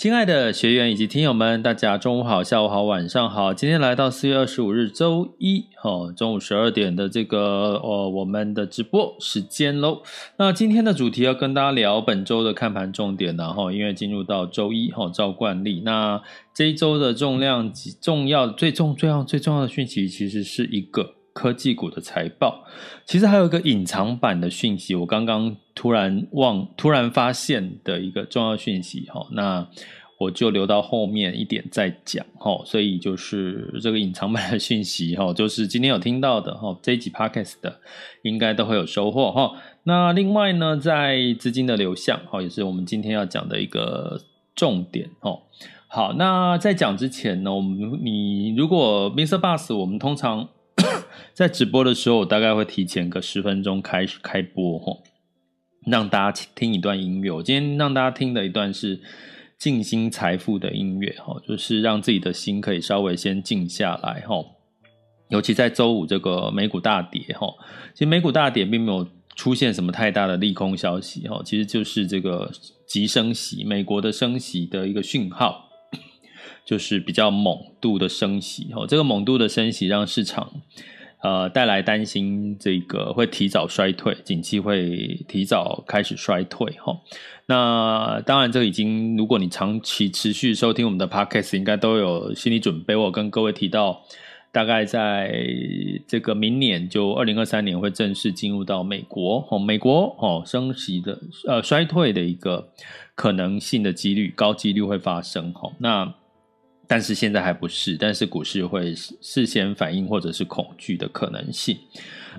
亲爱的学员以及听友们，大家中午好、下午好、晚上好。今天来到四月二十五日周一，哦，中午十二点的这个哦，我们的直播时间喽。那今天的主题要跟大家聊本周的看盘重点，然后因为进入到周一，哈，照惯例，那这一周的重量级、重要、最重、最要、最重要的讯息，其实是一个。科技股的财报，其实还有一个隐藏版的讯息，我刚刚突然忘、突然发现的一个重要讯息，哈，那我就留到后面一点再讲，哈，所以就是这个隐藏版的讯息，哈，就是今天有听到的，哈，这一集 Podcast 的应该都会有收获，哈。那另外呢，在资金的流向，哈，也是我们今天要讲的一个重点，哈。好，那在讲之前呢，我们你如果 Mr. Bus，我们通常。在直播的时候，我大概会提前个十分钟开始开播吼，让大家听一段音乐。我今天让大家听的一段是静心财富的音乐哈，就是让自己的心可以稍微先静下来哈。尤其在周五这个美股大跌哈，其实美股大跌并没有出现什么太大的利空消息哈，其实就是这个急升息，美国的升息的一个讯号。就是比较猛度的升息，哈，这个猛度的升息让市场，呃，带来担心，这个会提早衰退，景气会提早开始衰退，哈。那当然，这个已经，如果你长期持续收听我们的 Podcast，应该都有心理准备。我跟各位提到，大概在这个明年，就二零二三年会正式进入到美国，哦，美国哦升息的，呃，衰退的一个可能性的几率，高几率会发生，哈。那但是现在还不是，但是股市会事先反应或者是恐惧的可能性。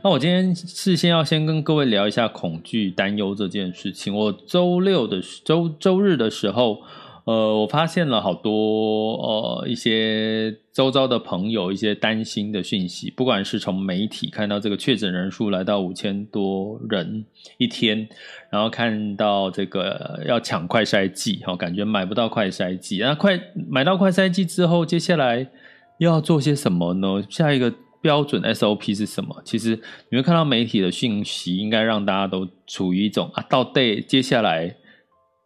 那我今天事先要先跟各位聊一下恐惧、担忧这件事情。我周六的周周日的时候。呃，我发现了好多呃一些周遭的朋友一些担心的讯息，不管是从媒体看到这个确诊人数来到五千多人一天，然后看到这个要抢快筛剂，哈，感觉买不到快筛剂，那快买到快筛剂之后，接下来又要做些什么呢？下一个标准 SOP 是什么？其实你会看到媒体的讯息，应该让大家都处于一种啊，到底接下来。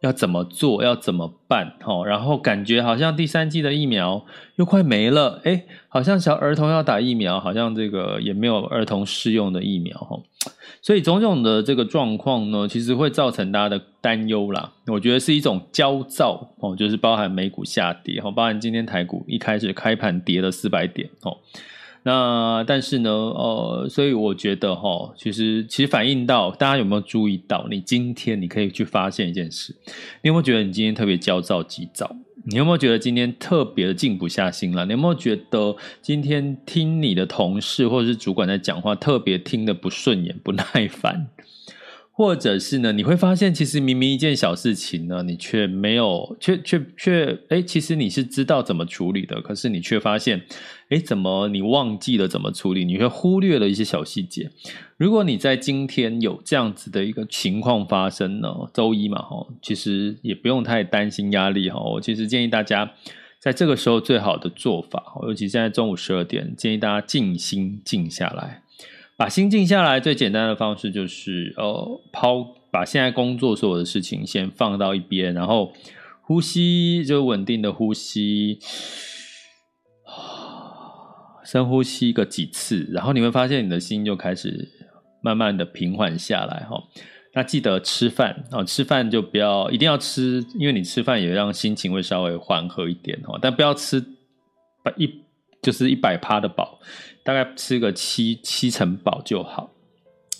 要怎么做？要怎么办？齁，然后感觉好像第三季的疫苗又快没了，诶，好像小儿童要打疫苗，好像这个也没有儿童适用的疫苗，齁，所以种种的这个状况呢，其实会造成大家的担忧啦。我觉得是一种焦躁，哦，就是包含美股下跌，哦，包含今天台股一开始开盘跌了四百点，哦。那但是呢，呃，所以我觉得哈，其实其实反映到大家有没有注意到，你今天你可以去发现一件事，你有没有觉得你今天特别焦躁急躁？你有没有觉得今天特别的静不下心来？你有没有觉得今天听你的同事或者是主管在讲话，特别听得不顺眼、不耐烦？或者是呢，你会发现，其实明明一件小事情呢，你却没有，却却却，哎，其实你是知道怎么处理的，可是你却发现，哎，怎么你忘记了怎么处理？你会忽略了一些小细节。如果你在今天有这样子的一个情况发生呢，周一嘛，哈，其实也不用太担心压力哈。我其实建议大家在这个时候最好的做法，尤其现在中午十二点，建议大家静心静下来。把心静下来，最简单的方式就是，呃，抛把现在工作所有的事情先放到一边，然后呼吸，就稳定的呼吸，深呼吸个几次，然后你会发现你的心就开始慢慢的平缓下来哈。那记得吃饭啊，吃饭就不要一定要吃，因为你吃饭也让心情会稍微缓和一点哈。但不要吃百一就是一百趴的饱，大概吃个七七成饱就好，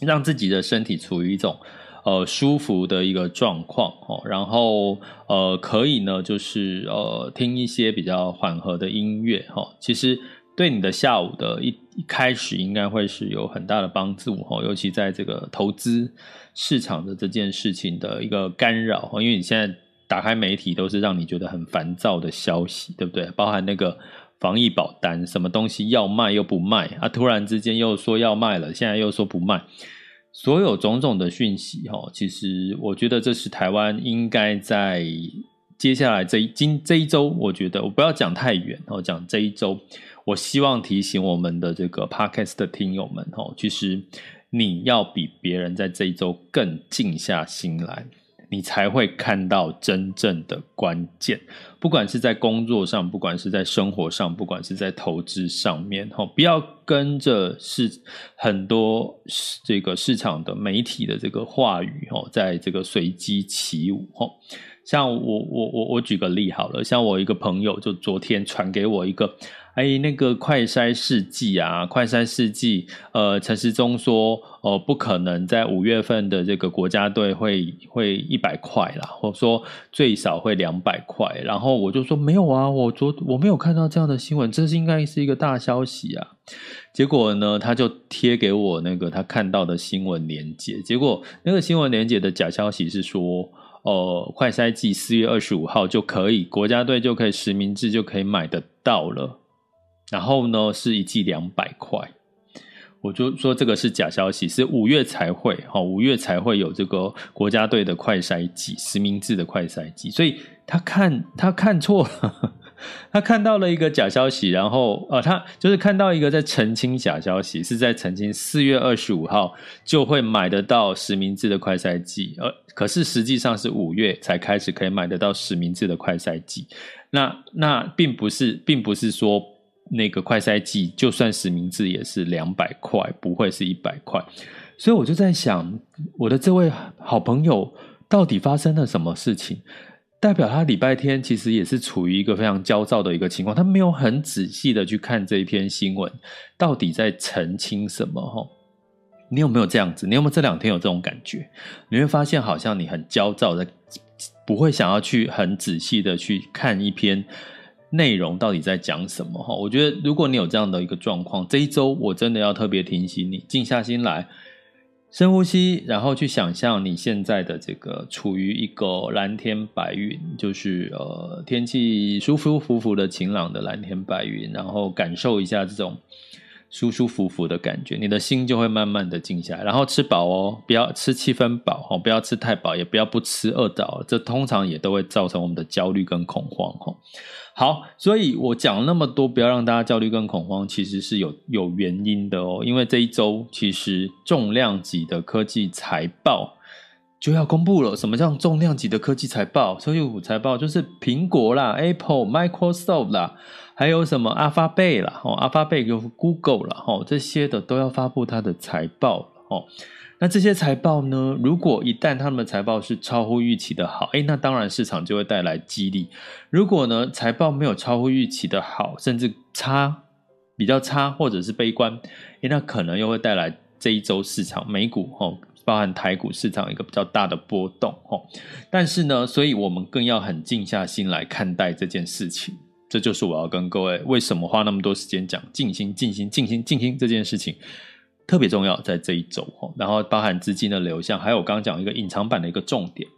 让自己的身体处于一种呃舒服的一个状况哦。然后呃可以呢，就是呃听一些比较缓和的音乐哈。其实对你的下午的一一开始应该会是有很大的帮助哈，尤其在这个投资。市场的这件事情的一个干扰，因为你现在打开媒体都是让你觉得很烦躁的消息，对不对？包含那个防疫保单，什么东西要卖又不卖啊，突然之间又说要卖了，现在又说不卖，所有种种的讯息，哈，其实我觉得这是台湾应该在接下来这一今这一周，我觉得我不要讲太远，我讲这一周，我希望提醒我们的这个 Podcast 的听友们，哈，其实。你要比别人在这一周更静下心来，你才会看到真正的关键。不管是在工作上，不管是在生活上，不管是在投资上面，吼，不要跟着是很多这个市场的媒体的这个话语，吼，在这个随机起舞，吼。像我我我我举个例好了，像我一个朋友就昨天传给我一个。哎，那个快筛试剂啊，快筛试剂，呃，陈时中说，哦、呃，不可能在五月份的这个国家队会会一百块啦，或者说最少会两百块。然后我就说没有啊，我昨我没有看到这样的新闻，这是应该是一个大消息啊。结果呢，他就贴给我那个他看到的新闻连接，结果那个新闻连接的假消息是说，呃，快筛剂四月二十五号就可以，国家队就可以实名制就可以买得到了。然后呢，是一剂两百块，我就说这个是假消息，是五月才会，哈，五月才会有这个国家队的快筛剂，实名制的快筛剂，所以他看他看错了，他看到了一个假消息，然后呃，他就是看到一个在澄清假消息，是在澄清四月二十五号就会买得到实名制的快筛剂，呃，可是实际上是五月才开始可以买得到实名制的快筛剂，那那并不是，并不是说。那个快筛剂就算实名制也是两百块，不会是一百块。所以我就在想，我的这位好朋友到底发生了什么事情？代表他礼拜天其实也是处于一个非常焦躁的一个情况，他没有很仔细的去看这一篇新闻，到底在澄清什么？哈，你有没有这样子？你有没有这两天有这种感觉？你会发现好像你很焦躁的，不会想要去很仔细的去看一篇。内容到底在讲什么？哈，我觉得如果你有这样的一个状况，这一周我真的要特别提醒你，静下心来，深呼吸，然后去想象你现在的这个处于一个蓝天白云，就是呃天气舒舒服服的晴朗的蓝天白云，然后感受一下这种舒舒服服的感觉，你的心就会慢慢的静下来。然后吃饱哦，不要吃七分饱哦，不要吃太饱，也不要不吃饿到，这通常也都会造成我们的焦虑跟恐慌哈。好，所以我讲那么多，不要让大家焦虑跟恐慌，其实是有有原因的哦。因为这一周其实重量级的科技财报就要公布了。什么叫重量级的科技财报？科技股财报就是苹果啦、Apple、Microsoft 啦，还有什么阿发贝啦，哦阿发贝就 Google 啦，哦，这些的都要发布它的财报哦。那这些财报呢？如果一旦他们的财报是超乎预期的好，诶，那当然市场就会带来激励。如果呢，财报没有超乎预期的好，甚至差，比较差，或者是悲观，诶，那可能又会带来这一周市场美股哦，包含台股市场一个比较大的波动哦。但是呢，所以我们更要很静下心来看待这件事情。这就是我要跟各位为什么花那么多时间讲静心、静心、静心、静心这件事情。特别重要，在这一周，然后包含资金的流向，还有我刚刚讲一个隐藏版的一个重点，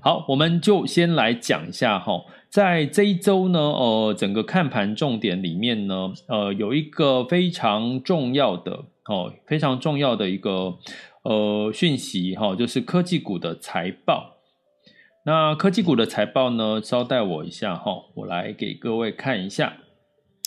好，我们就先来讲一下哈，在这一周呢，呃，整个看盘重点里面呢，呃，有一个非常重要的，哦，非常重要的一个，呃，讯息，哈，就是科技股的财报。那科技股的财报呢，稍待我一下，哈，我来给各位看一下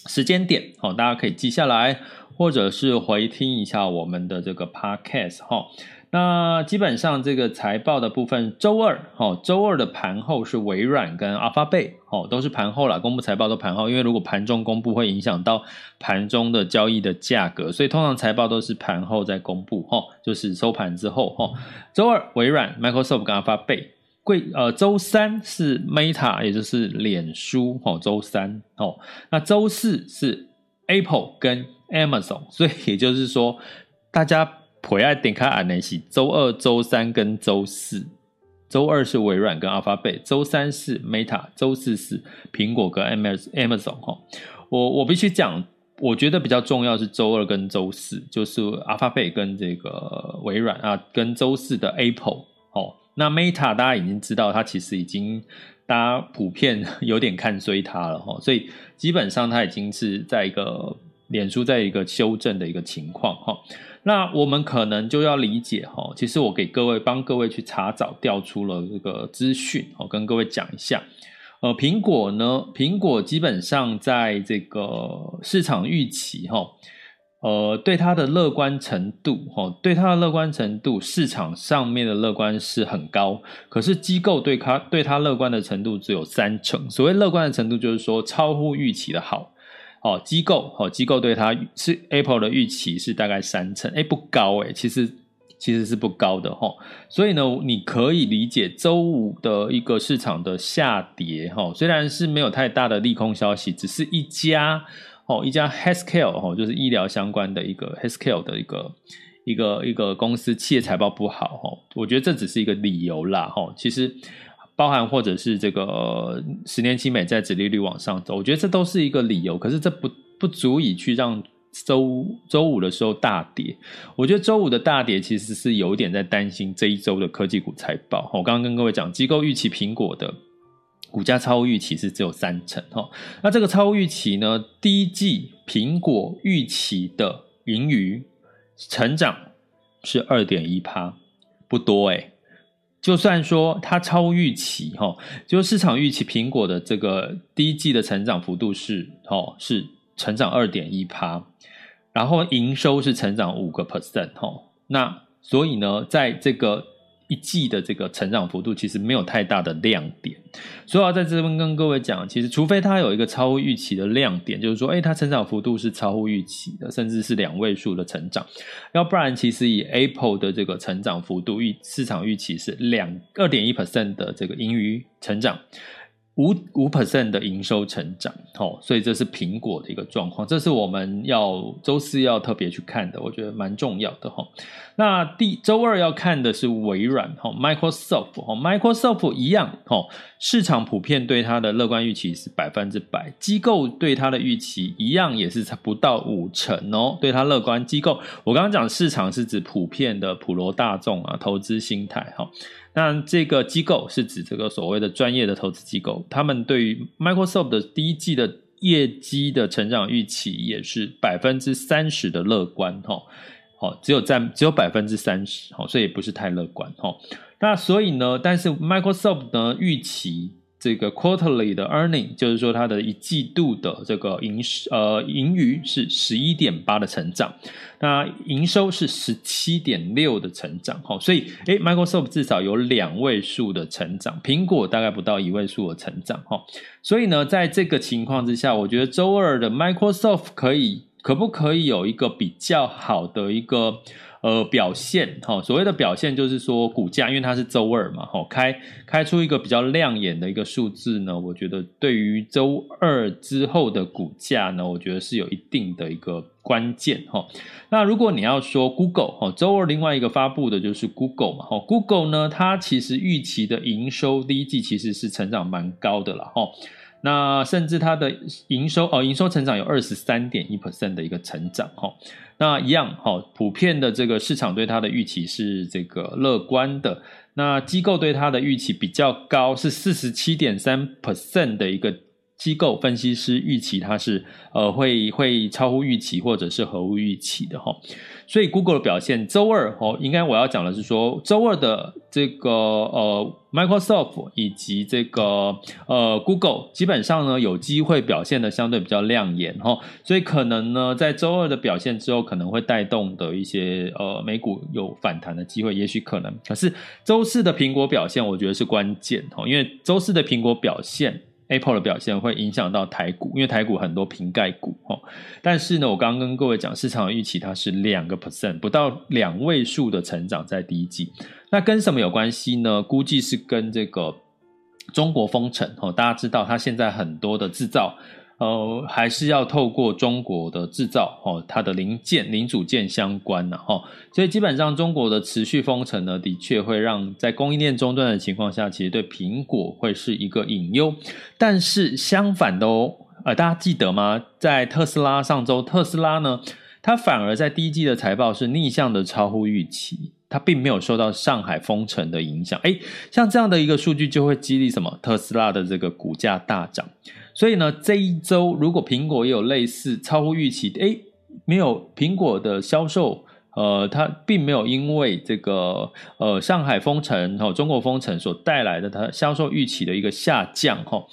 时间点，好，大家可以记下来。或者是回听一下我们的这个 podcast 哈，那基本上这个财报的部分，周二哦，周二的盘后是微软跟 Alphabet 哦，都是盘后啦，公布财报都盘后，因为如果盘中公布会影响到盘中的交易的价格，所以通常财报都是盘后再公布哦，就是收盘之后哦。周二微软、Microsoft 跟 Alphabet，贵呃，周三是 Meta，也就是脸书哦，周三哦，那周四是 Apple 跟 Amazon，所以也就是说大家。回爱点开安内西，周二、周三跟周四，周二是微软跟 Alphabet，周三是 Meta，周四是苹果跟 Amazon 哈。我我必须讲，我觉得比较重要是周二跟周四，就是 Alphabet 跟这个微软啊，跟周四的 Apple 哦。那 Meta 大家已经知道，它其实已经大家普遍有点看衰它了哈，所以基本上它已经是在一个脸书在一个修正的一个情况哈。那我们可能就要理解哈，其实我给各位帮各位去查找调出了这个资讯，我跟各位讲一下。呃，苹果呢，苹果基本上在这个市场预期哈，呃，对它的乐观程度哈，对它的乐观程度，市场上面的乐观是很高，可是机构对它对它乐观的程度只有三成。所谓乐观的程度，就是说超乎预期的好。哦，机构哦，机构对它是 Apple 的预期是大概三成，哎，不高哎，其实其实是不高的哈。所以呢，你可以理解周五的一个市场的下跌哈，虽然是没有太大的利空消息，只是一家哦，一家 h e s c a l e 哦，就是医疗相关的一个 h e s c a l e 的一个一个一个公司企业财报不好哦，我觉得这只是一个理由啦哈，其实。包含或者是这个十年期美债殖利率往上走，我觉得这都是一个理由，可是这不不足以去让周周五的时候大跌。我觉得周五的大跌其实是有点在担心这一周的科技股财报。我刚刚跟各位讲，机构预期苹果的股价超预期是只有三成哈。那这个超预期呢，第一季苹果预期的盈余成长是二点一趴，不多诶。就算说它超预期，哈，就市场预期苹果的这个第一季的成长幅度是，哦，是成长二点一趴，然后营收是成长五个 percent，哈，那所以呢，在这个。一季的这个成长幅度其实没有太大的亮点，所以要在这边跟各位讲，其实除非它有一个超乎预期的亮点，就是说，诶，它成长幅度是超乎预期的，甚至是两位数的成长，要不然其实以 Apple 的这个成长幅度预市场预期是两二点一 percent 的这个盈余成长。五五 percent 的营收成长，哦，所以这是苹果的一个状况，这是我们要周四要特别去看的，我觉得蛮重要的哈。那第周二要看的是微软哈，Microsoft 哈，Microsoft 一样哈，市场普遍对它的乐观预期是百分之百，机构对它的预期一样也是才不到五成哦，对它乐观机构，我刚刚讲市场是指普遍的普罗大众啊，投资心态哈。那这个机构是指这个所谓的专业的投资机构，他们对于 Microsoft 的第一季的业绩的成长预期也是百分之三十的乐观，哈，好，只有占只有百分之三十，好，所以也不是太乐观，哈。那所以呢，但是 Microsoft 呢预期。这个 quarterly 的 earning 就是说它的一季度的这个营呃盈余是十一点八的成长，那营收是十七点六的成长，哈，所以诶 Microsoft 至少有两位数的成长，苹果大概不到一位数的成长，哈，所以呢，在这个情况之下，我觉得周二的 Microsoft 可以可不可以有一个比较好的一个。呃，表现哈，所谓的表现就是说股价，因为它是周二嘛，哈，开开出一个比较亮眼的一个数字呢，我觉得对于周二之后的股价呢，我觉得是有一定的一个关键哈。那如果你要说 Google 哈，周二另外一个发布的就是 Google 嘛，哈，Google 呢，它其实预期的营收第一季其实是成长蛮高的了哈。那甚至它的营收哦，营收成长有二十三点一 percent 的一个成长哈。那一样哈，普遍的这个市场对它的预期是这个乐观的。那机构对它的预期比较高，是四十七点三 percent 的一个机构分析师预期它是呃会会超乎预期或者是合乎预期的哈。所以 Google 的表现周二哦，应该我要讲的是说周二的这个呃 Microsoft 以及这个呃 Google 基本上呢有机会表现得相对比较亮眼哈，所以可能呢在周二的表现之后，可能会带动的一些呃美股有反弹的机会，也许可能。可是周四的苹果表现，我觉得是关键哈，因为周四的苹果表现。Apple 的表现会影响到台股，因为台股很多瓶盖股哦。但是呢，我刚刚跟各位讲，市场预期它是两个 percent，不到两位数的成长在第一季。那跟什么有关系呢？估计是跟这个中国封城哦。大家知道，它现在很多的制造。呃，还是要透过中国的制造，哦，它的零件、零组件相关的，哈，所以基本上中国的持续封城呢，的确会让在供应链中断的情况下，其实对苹果会是一个隐忧。但是相反的哦，呃，大家记得吗？在特斯拉上周，特斯拉呢，它反而在第一季的财报是逆向的超乎预期，它并没有受到上海封城的影响。诶，像这样的一个数据就会激励什么？特斯拉的这个股价大涨。所以呢，这一周如果苹果也有类似超乎预期，诶，没有苹果的销售，呃，它并没有因为这个呃上海封城哈、中国封城所带来的它销售预期的一个下降哈、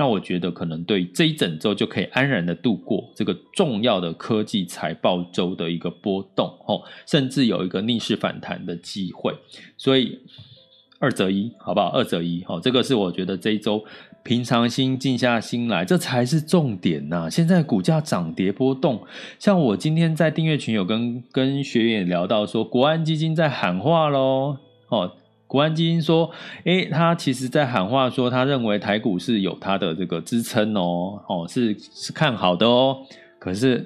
那我觉得可能对这一整周就可以安然的度过这个重要的科技财报周的一个波动哦，甚至有一个逆势反弹的机会，所以二择一，好不好？二择一，好，这个是我觉得这一周。平常心，静下心来，这才是重点呐、啊！现在股价涨跌波动，像我今天在订阅群有跟跟学员聊到说，国安基金在喊话喽。哦，国安基金说，诶，他其实在喊话说，他认为台股是有它的这个支撑哦，哦，是是看好的哦。可是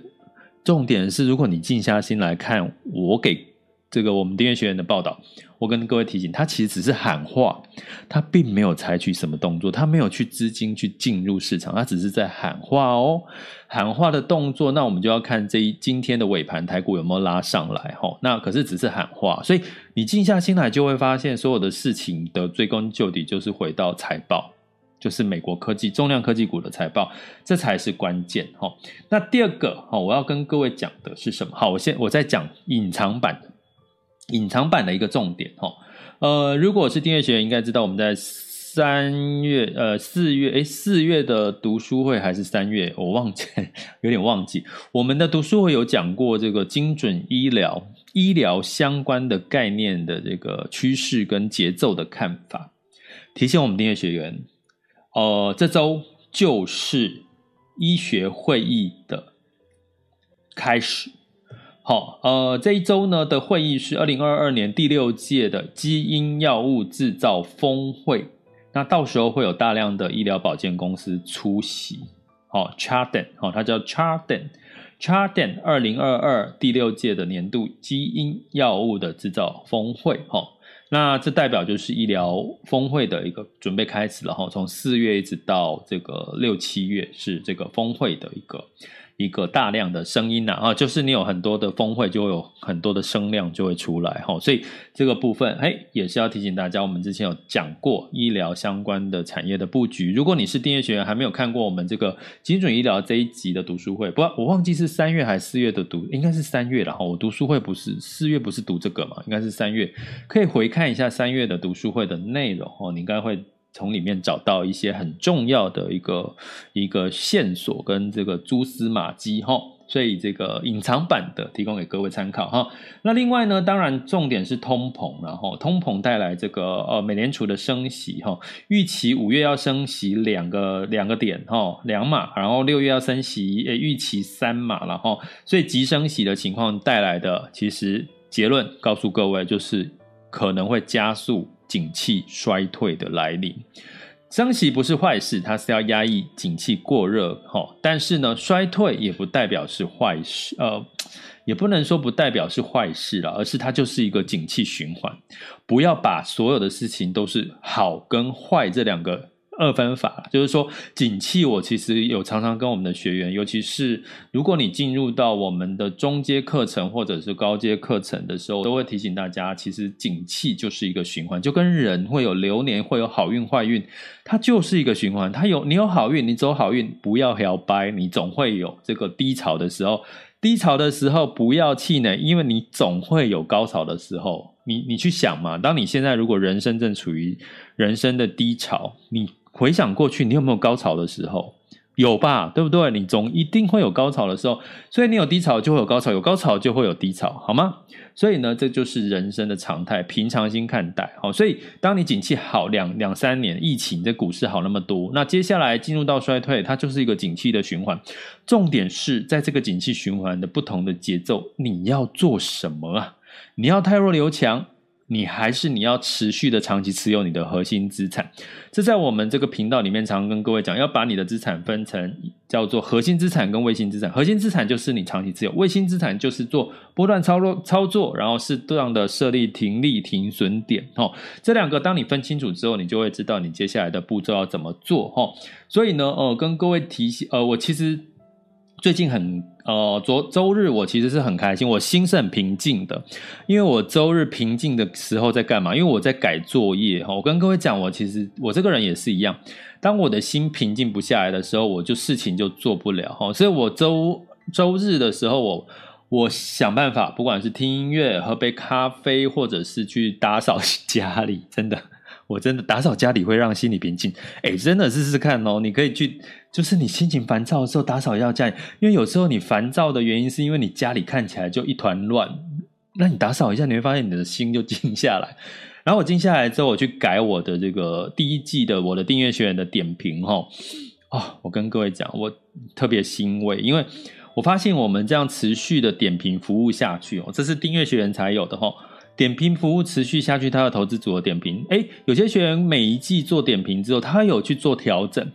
重点是，如果你静下心来看，我给。这个我们订阅学员的报道，我跟各位提醒，他其实只是喊话，他并没有采取什么动作，他没有去资金去进入市场，他只是在喊话哦。喊话的动作，那我们就要看这一今天的尾盘台股有没有拉上来哈。那可是只是喊话，所以你静下心来就会发现，所有的事情的追根究底就是回到财报，就是美国科技重量科技股的财报，这才是关键哈。那第二个哈，我要跟各位讲的是什么？好，我先我再讲隐藏版的。隐藏版的一个重点哈，呃，如果是订阅学员应该知道，我们在三月呃四月诶四月的读书会还是三月，我忘记 有点忘记，我们的读书会有讲过这个精准医疗医疗相关的概念的这个趋势跟节奏的看法，提醒我们订阅学员，呃，这周就是医学会议的开始。好，呃，这一周呢的会议是二零二二年第六届的基因药物制造峰会，那到时候会有大量的医疗保健公司出席。好，Chardan，好，它叫 Chardan，Chardan 二零二二第六届的年度基因药物的制造峰会，哈，那这代表就是医疗峰会的一个准备开始了，哈，从四月一直到这个六七月是这个峰会的一个。一个大量的声音呐啊，就是你有很多的峰会，就会有很多的声量就会出来哈，所以这个部分嘿也是要提醒大家，我们之前有讲过医疗相关的产业的布局。如果你是订阅学员还没有看过我们这个精准医疗这一集的读书会，不，我忘记是三月还是四月的读，应该是三月了哈。我读书会不是四月不是读这个嘛，应该是三月，可以回看一下三月的读书会的内容哦，你应该会。从里面找到一些很重要的一个一个线索跟这个蛛丝马迹哈，所以这个隐藏版的提供给各位参考哈。那另外呢，当然重点是通膨，然后通膨带来这个呃美联储的升息哈，预期五月要升息两个两个点哈两码，然后六月要升息诶预期三码了哈，所以急升息的情况带来的其实结论告诉各位就是可能会加速。景气衰退的来临，升息不是坏事，它是要压抑景气过热，哈。但是呢，衰退也不代表是坏事，呃，也不能说不代表是坏事了，而是它就是一个景气循环。不要把所有的事情都是好跟坏这两个。二分法就是说，景气我其实有常常跟我们的学员，尤其是如果你进入到我们的中阶课程或者是高阶课程的时候，都会提醒大家，其实景气就是一个循环，就跟人会有流年，会有好运坏运，它就是一个循环。它有你有好运，你走好运，不要摇摆，你总会有这个低潮的时候。低潮的时候不要气馁，因为你总会有高潮的时候。你你去想嘛，当你现在如果人生正处于人生的低潮，你回想过去，你有没有高潮的时候？有吧，对不对？你总一定会有高潮的时候，所以你有低潮就会有高潮，有高潮就会有低潮，好吗？所以呢，这就是人生的常态，平常心看待。好，所以当你景气好两两三年，疫情这股市好那么多，那接下来进入到衰退，它就是一个景气的循环。重点是在这个景气循环的不同的节奏，你要做什么啊？你要汰弱留强？你还是你要持续的长期持有你的核心资产，这在我们这个频道里面常跟各位讲，要把你的资产分成叫做核心资产跟卫星资产。核心资产就是你长期持有，卫星资产就是做波段操作操作，然后适当的设立停利停损点。哦，这两个当你分清楚之后，你就会知道你接下来的步骤要怎么做。哦，所以呢，呃，跟各位提醒，呃，我其实。最近很呃，昨周日我其实是很开心，我心是很平静的，因为我周日平静的时候在干嘛？因为我在改作业哈。我跟各位讲，我其实我这个人也是一样，当我的心平静不下来的时候，我就事情就做不了哈。所以我周周日的时候，我我想办法，不管是听音乐、喝杯咖啡，或者是去打扫家里，真的。我真的打扫家里会让心里平静，哎，真的试试看哦。你可以去，就是你心情烦躁的时候打扫一下家里，因为有时候你烦躁的原因是因为你家里看起来就一团乱，那你打扫一下，你会发现你的心就静下来。然后我静下来之后，我去改我的这个第一季的我的订阅学员的点评哈，哦，我跟各位讲，我特别欣慰，因为我发现我们这样持续的点评服务下去哦，这是订阅学员才有的哈。点评服务持续下去，他的投资组合点评，诶，有些学员每一季做点评之后，他有去做调整。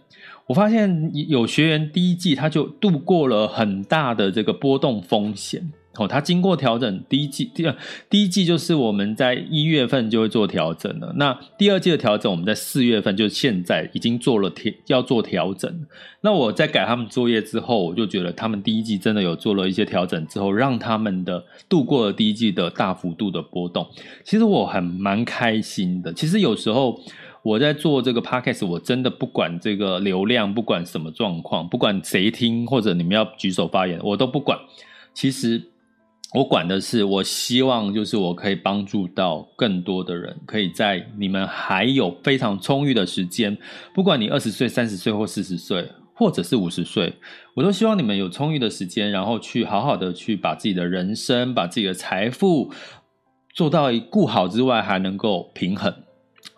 我发现有学员第一季他就度过了很大的这个波动风险。哦，他经过调整，第一季第二第一季就是我们在一月份就会做调整了。那第二季的调整，我们在四月份，就是现在已经做了调要做调整。那我在改他们作业之后，我就觉得他们第一季真的有做了一些调整之后，让他们的度过了第一季的大幅度的波动。其实我很蛮开心的。其实有时候我在做这个 podcast，我真的不管这个流量，不管什么状况，不管谁听或者你们要举手发言，我都不管。其实。我管的是，我希望就是我可以帮助到更多的人，可以在你们还有非常充裕的时间，不管你二十岁、三十岁或四十岁，或者是五十岁，我都希望你们有充裕的时间，然后去好好的去把自己的人生、把自己的财富做到顾好之外，还能够平衡。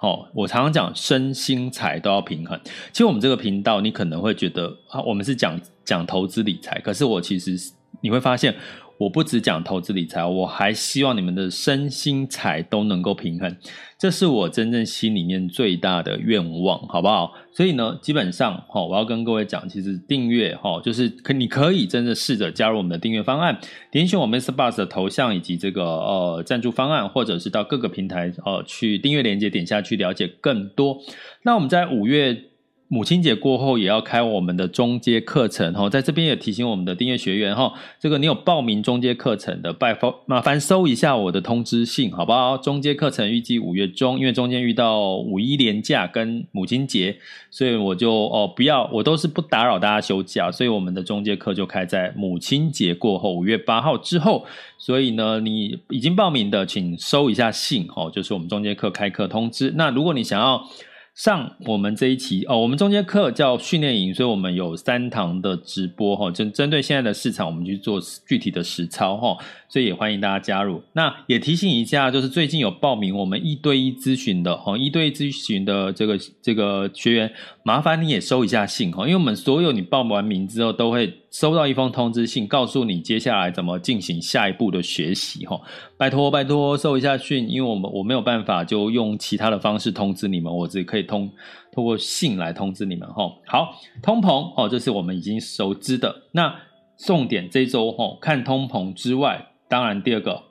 哦，我常常讲身心财都要平衡。其实我们这个频道，你可能会觉得啊，我们是讲讲投资理财，可是我其实你会发现。我不只讲投资理财，我还希望你们的身心财都能够平衡，这是我真正心里面最大的愿望，好不好？所以呢，基本上哈，我要跟各位讲，其实订阅哈，就是可你可以真的试着加入我们的订阅方案，点选我们 MixerBox 的头像以及这个呃赞助方案，或者是到各个平台呃去订阅链接点下去了解更多。那我们在五月。母亲节过后也要开我们的中阶课程哈，在这边也提醒我们的订阅学员哈，这个你有报名中阶课程的，拜托麻烦收一下我的通知信，好不好？中阶课程预计五月中，因为中间遇到五一连假跟母亲节，所以我就哦不要，我都是不打扰大家休假，所以我们的中阶课就开在母亲节过后，五月八号之后。所以呢，你已经报名的，请收一下信哦，就是我们中阶课开课通知。那如果你想要。上我们这一期哦，我们中间课叫训练营，所以我们有三堂的直播哈，针针对现在的市场，我们去做具体的实操哈，所以也欢迎大家加入。那也提醒一下，就是最近有报名我们一对一咨询的哈，一对一咨询的这个这个学员，麻烦你也收一下信哈，因为我们所有你报完名之后都会。收到一封通知信，告诉你接下来怎么进行下一步的学习哈，拜托拜托收一下信，因为我们我没有办法就用其他的方式通知你们，我只可以通通过信来通知你们哈。好，通膨哦，这是我们已经熟知的。那重点这周哈，看通膨之外，当然第二个、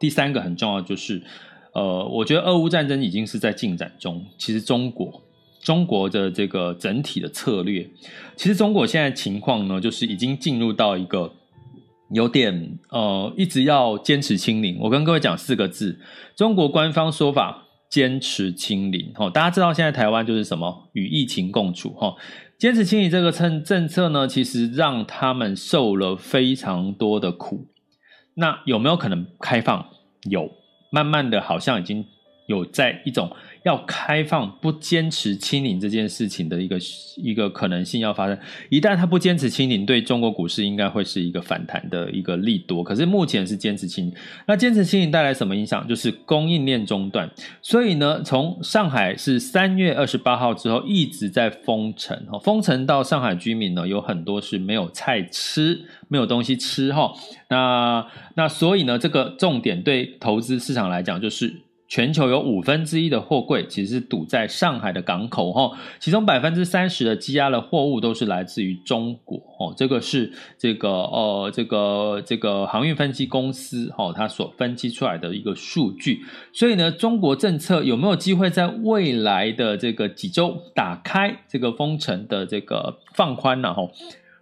第三个很重要就是，呃，我觉得俄乌战争已经是在进展中，其实中国。中国的这个整体的策略，其实中国现在情况呢，就是已经进入到一个有点呃，一直要坚持清零。我跟各位讲四个字，中国官方说法：坚持清零。哦，大家知道现在台湾就是什么？与疫情共处。哈，坚持清零这个政政策呢，其实让他们受了非常多的苦。那有没有可能开放？有。慢慢的好像已经有在一种。要开放不坚持清零这件事情的一个一个可能性要发生，一旦他不坚持清零，对中国股市应该会是一个反弹的一个利多。可是目前是坚持清零，那坚持清零带来什么影响？就是供应链中断。所以呢，从上海是三月二十八号之后一直在封城，哈封城到上海居民呢有很多是没有菜吃，没有东西吃哈。那那所以呢，这个重点对投资市场来讲就是。全球有五分之一的货柜其实是堵在上海的港口哈，其中百分之三十的积压的货物都是来自于中国哦，这个是这个呃这个这个航运分析公司哈，它所分析出来的一个数据。所以呢，中国政策有没有机会在未来的这个几周打开这个封城的这个放宽呢？哈，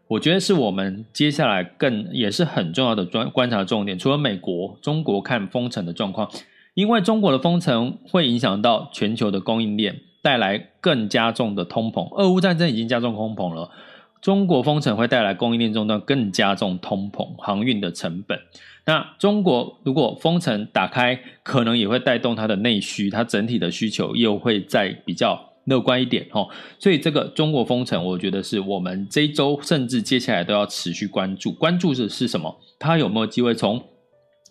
我觉得是我们接下来更也是很重要的专观察重点。除了美国，中国看封城的状况。因为中国的封城会影响到全球的供应链，带来更加重的通膨。俄乌战争已经加重通膨了，中国封城会带来供应链中断，更加重通膨，航运的成本。那中国如果封城打开，可能也会带动它的内需，它整体的需求又会再比较乐观一点哦。所以这个中国封城，我觉得是我们这一周甚至接下来都要持续关注。关注的是什么？它有没有机会从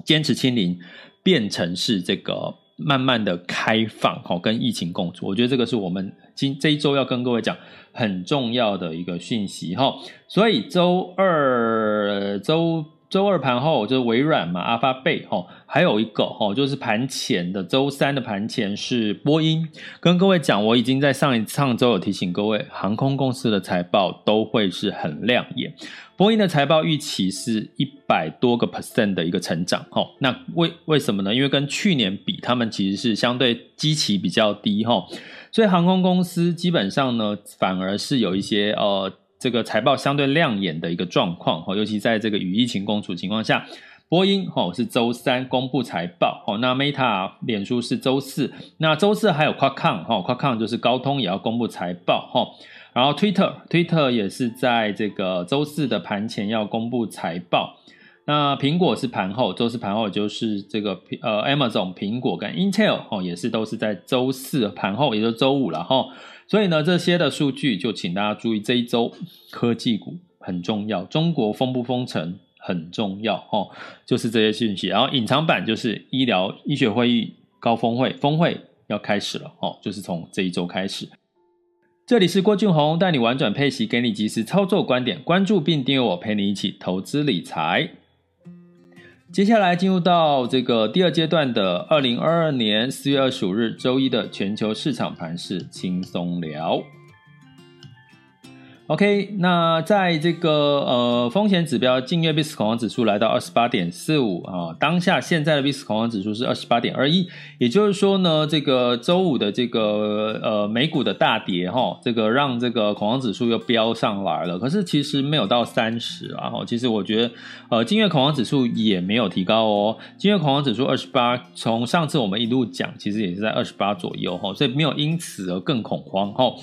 坚持清零？变成是这个慢慢的开放，好，跟疫情共处，我觉得这个是我们今这一周要跟各位讲很重要的一个讯息哈。所以周二周。周二盘后就是微软嘛，阿发贝哈，还有一个哈，就是盘前的周三的盘前是波音。跟各位讲，我已经在上一上周有提醒各位，航空公司的财报都会是很亮眼。波音的财报预期是一百多个 percent 的一个成长哈，那为为什么呢？因为跟去年比，他们其实是相对基期比较低哈，所以航空公司基本上呢，反而是有一些呃。这个财报相对亮眼的一个状况，尤其在这个与疫情共处情况下，波音是周三公布财报，那 Meta 脸书是周四，那周四还有 Qualcomm，Qualcomm 就是高通也要公布财报，哈然后 Twitter Twitter 也是在这个周四的盘前要公布财报，那苹果是盘后，周四盘后就是这个呃 Amazon 苹果跟 Intel 也是都是在周四盘后，也就是周五了哈。所以呢，这些的数据就请大家注意，这一周科技股很重要，中国封不封城很重要哦，就是这些信息。然后隐藏版就是医疗医学会议高峰会峰会要开始了哦，就是从这一周开始。这里是郭俊宏带你玩转配息，给你及时操作观点，关注并订阅我，陪你一起投资理财。接下来进入到这个第二阶段的二零二二年四月二十五日周一的全球市场盘势轻松聊。OK，那在这个呃风险指标，近月 VIX 恐慌指数来到二十八点四五啊，当下现在的 VIX 恐慌指数是二十八点二一，也就是说呢，这个周五的这个呃美股的大跌哈，这个让这个恐慌指数又飙上来了，可是其实没有到三十啊，其实我觉得呃近月恐慌指数也没有提高哦，近月恐慌指数二十八，从上次我们一路讲，其实也是在二十八左右哈，所以没有因此而更恐慌哈。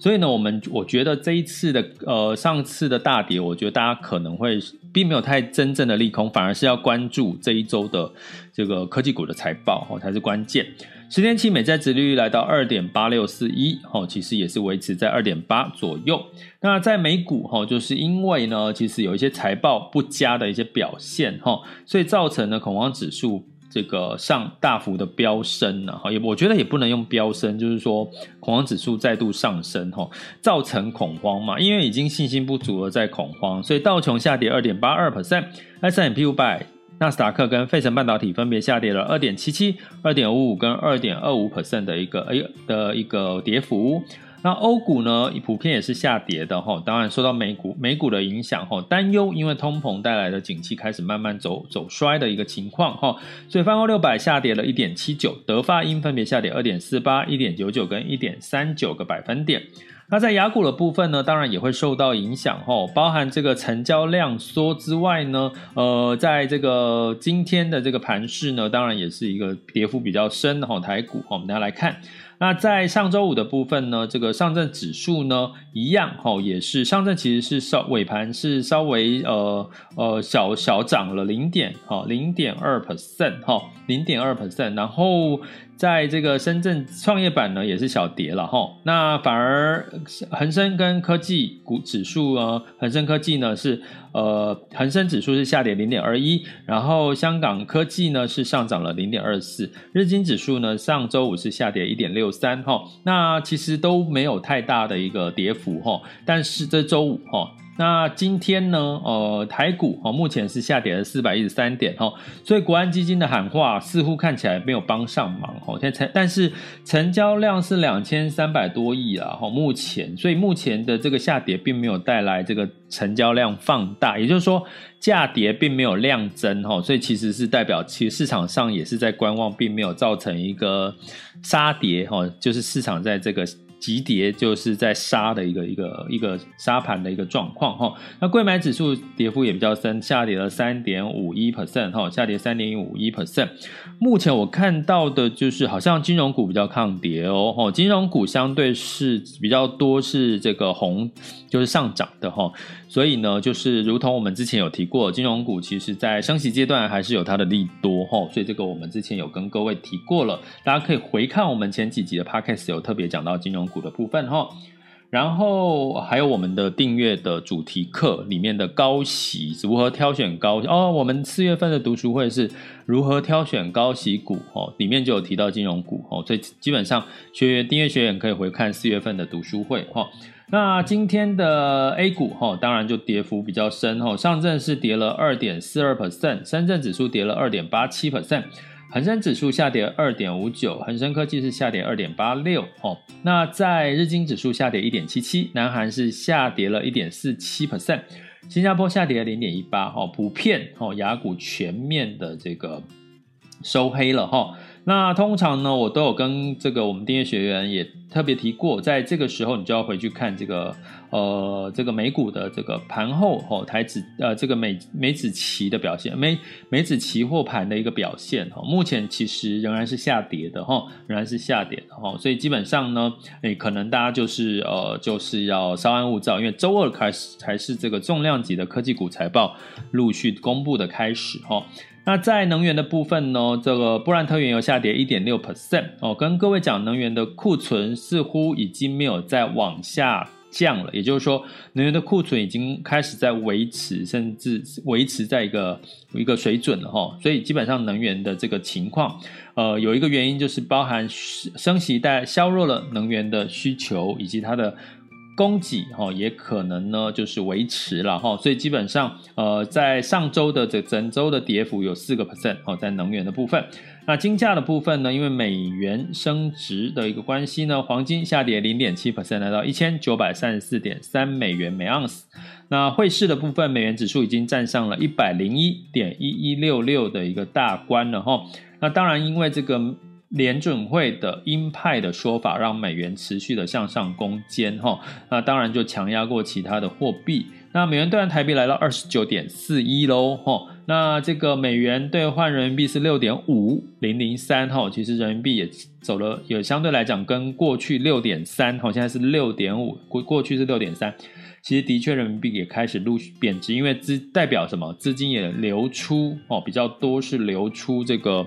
所以呢，我们我觉得这一次的呃上次的大跌，我觉得大家可能会并没有太真正的利空，反而是要关注这一周的这个科技股的财报哦才是关键。十年期美债殖率来到二点八六四一哦，其实也是维持在二点八左右。那在美股哈，就是因为呢，其实有一些财报不佳的一些表现哈，所以造成了恐慌指数。这个上大幅的飙升呢，哈，也我觉得也不能用飙升，就是说恐慌指数再度上升，哈，造成恐慌嘛，因为已经信心不足了，在恐慌，所以道琼下跌二点八二 percent，S&P 五百、纳斯达克跟费城半导体分别下跌了二点七七、二点五五跟二点二五 percent 的一个哎的一个跌幅。那欧股呢，普遍也是下跌的哈，当然受到美股美股的影响哈，担忧因为通膨带来的景气开始慢慢走走衰的一个情况哈，所以泛欧六百下跌了一点七九，德发英分别下跌二点四八、一点九九跟一点三九个百分点。那在雅股的部分呢，当然也会受到影响哈，包含这个成交量缩之外呢，呃，在这个今天的这个盘势呢，当然也是一个跌幅比较深的哈，台股我们大家来看。那在上周五的部分呢，这个上证指数呢一样哈，也是上证其实是稍尾盘是稍微呃呃小小涨了零点哈零点二 percent 哈零点二 percent，然后。在这个深圳创业板呢，也是小跌了哈。那反而恒生跟科技股指数呢，恒生科技呢是呃恒生指数是下跌零点二一，然后香港科技呢是上涨了零点二四，日经指数呢上周五是下跌一点六三哈。那其实都没有太大的一个跌幅哈，但是这周五哈。那今天呢，呃，台股哦，目前是下跌了四百一十三点哈，所以国安基金的喊话似乎看起来没有帮上忙哦。现在但是成交量是两千三百多亿啊哈，目前，所以目前的这个下跌并没有带来这个成交量放大，也就是说价跌并没有量增哈，所以其实是代表其实市场上也是在观望，并没有造成一个杀跌哈，就是市场在这个。急跌就是在杀的一个一个一个杀盘的一个状况哈，那柜买指数跌幅也比较深，下跌了三点五一 percent 哈，下跌三点五一 percent。目前我看到的就是好像金融股比较抗跌哦，哈，金融股相对是比较多是这个红，就是上涨的哈。所以呢，就是如同我们之前有提过，金融股其实在升息阶段还是有它的利多哈，所以这个我们之前有跟各位提过了，大家可以回看我们前几集的 podcast 有特别讲到金融股的部分哈。然后还有我们的订阅的主题课里面的高息如何挑选高哦，我们四月份的读书会是如何挑选高息股哦，里面就有提到金融股哦，所以基本上学员订阅学员可以回看四月份的读书会哈。那今天的 A 股哈，当然就跌幅比较深哈，上证是跌了二点四二 percent，深圳指数跌了二点八七 percent，恒生指数下跌二点五九，恒生科技是下跌二点八六哦。那在日经指数下跌一点七七，南韩是下跌了一点四七 percent，新加坡下跌了零点一八哦，普遍哦，亚股全面的这个收黑了哈。那通常呢，我都有跟这个我们订阅学员也特别提过，在这个时候你就要回去看这个呃这个美股的这个盘后哦台指呃这个美美指期的表现，美美指期货盘的一个表现哈，目前其实仍然是下跌的哈，仍然是下跌的哈，所以基本上呢，诶可能大家就是呃就是要稍安勿躁，因为周二开始才是这个重量级的科技股财报陆续公布的开始哈。那在能源的部分呢，这个布兰特原油下跌一点六 percent 哦，跟各位讲，能源的库存似乎已经没有再往下降了，也就是说，能源的库存已经开始在维持，甚至维持在一个一个水准了哈。所以基本上能源的这个情况，呃，有一个原因就是包含升息带削弱了能源的需求以及它的。供给哈也可能呢，就是维持了哈，所以基本上呃，在上周的这整周的跌幅有四个 percent 哦，在能源的部分。那金价的部分呢，因为美元升值的一个关系呢，黄金下跌零点七 percent，来到一千九百三十四点三美元每盎司。那汇市的部分，美元指数已经站上了一百零一点一一六六的一个大关了哈。那当然，因为这个。联准会的鹰派的说法，让美元持续的向上攻坚哈，那当然就强压过其他的货币。那美元兑换台币来到二十九点四一喽哈，那这个美元兑换人民币是六点五零零三哈，其实人民币也走了，也相对来讲跟过去六点三哈，现在是六点五，过过去是六点三。其实的确，人民币也开始陆续贬值，因为资代表什么？资金也流出哦，比较多是流出这个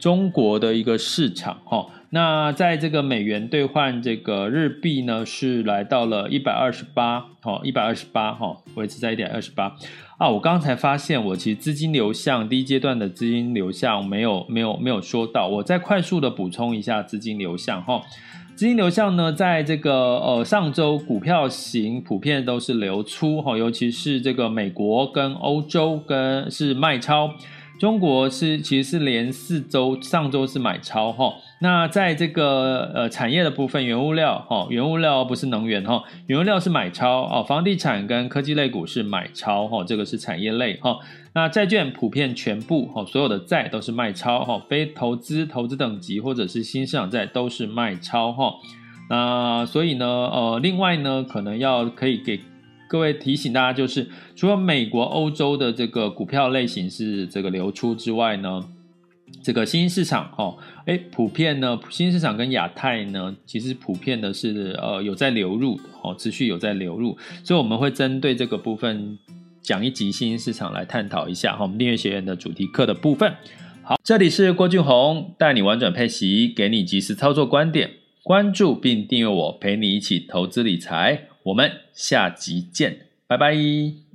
中国的一个市场哈。那在这个美元兑换这个日币呢，是来到了一百二十八哦，一百二十八哈，维持在一点二十八啊。我刚才发现，我其实资金流向第一阶段的资金流向没有没有没有说到，我再快速的补充一下资金流向哈。资金流向呢，在这个呃上周股票型普遍都是流出哈，尤其是这个美国跟欧洲跟是卖超，中国是其实是连四周上周是买超哈。那在这个呃产业的部分，原物料哈，原物料不是能源哈，原物料是买超哦，房地产跟科技类股是买超哈，这个是产业类哈。那债券普遍全部哈，所有的债都是卖超哈，非投资投资等级或者是新市场债都是卖超哈。那所以呢，呃，另外呢，可能要可以给各位提醒大家，就是除了美国、欧洲的这个股票类型是这个流出之外呢。这个新兴市场哦，哎，普遍呢，新兴市场跟亚太呢，其实普遍的是呃有在流入哦，持续有在流入，所以我们会针对这个部分讲一集新兴市场来探讨一下哈，我们订阅学院的主题课的部分。好，这里是郭俊宏带你玩转配息，给你及时操作观点，关注并订阅我，陪你一起投资理财，我们下集见，拜拜。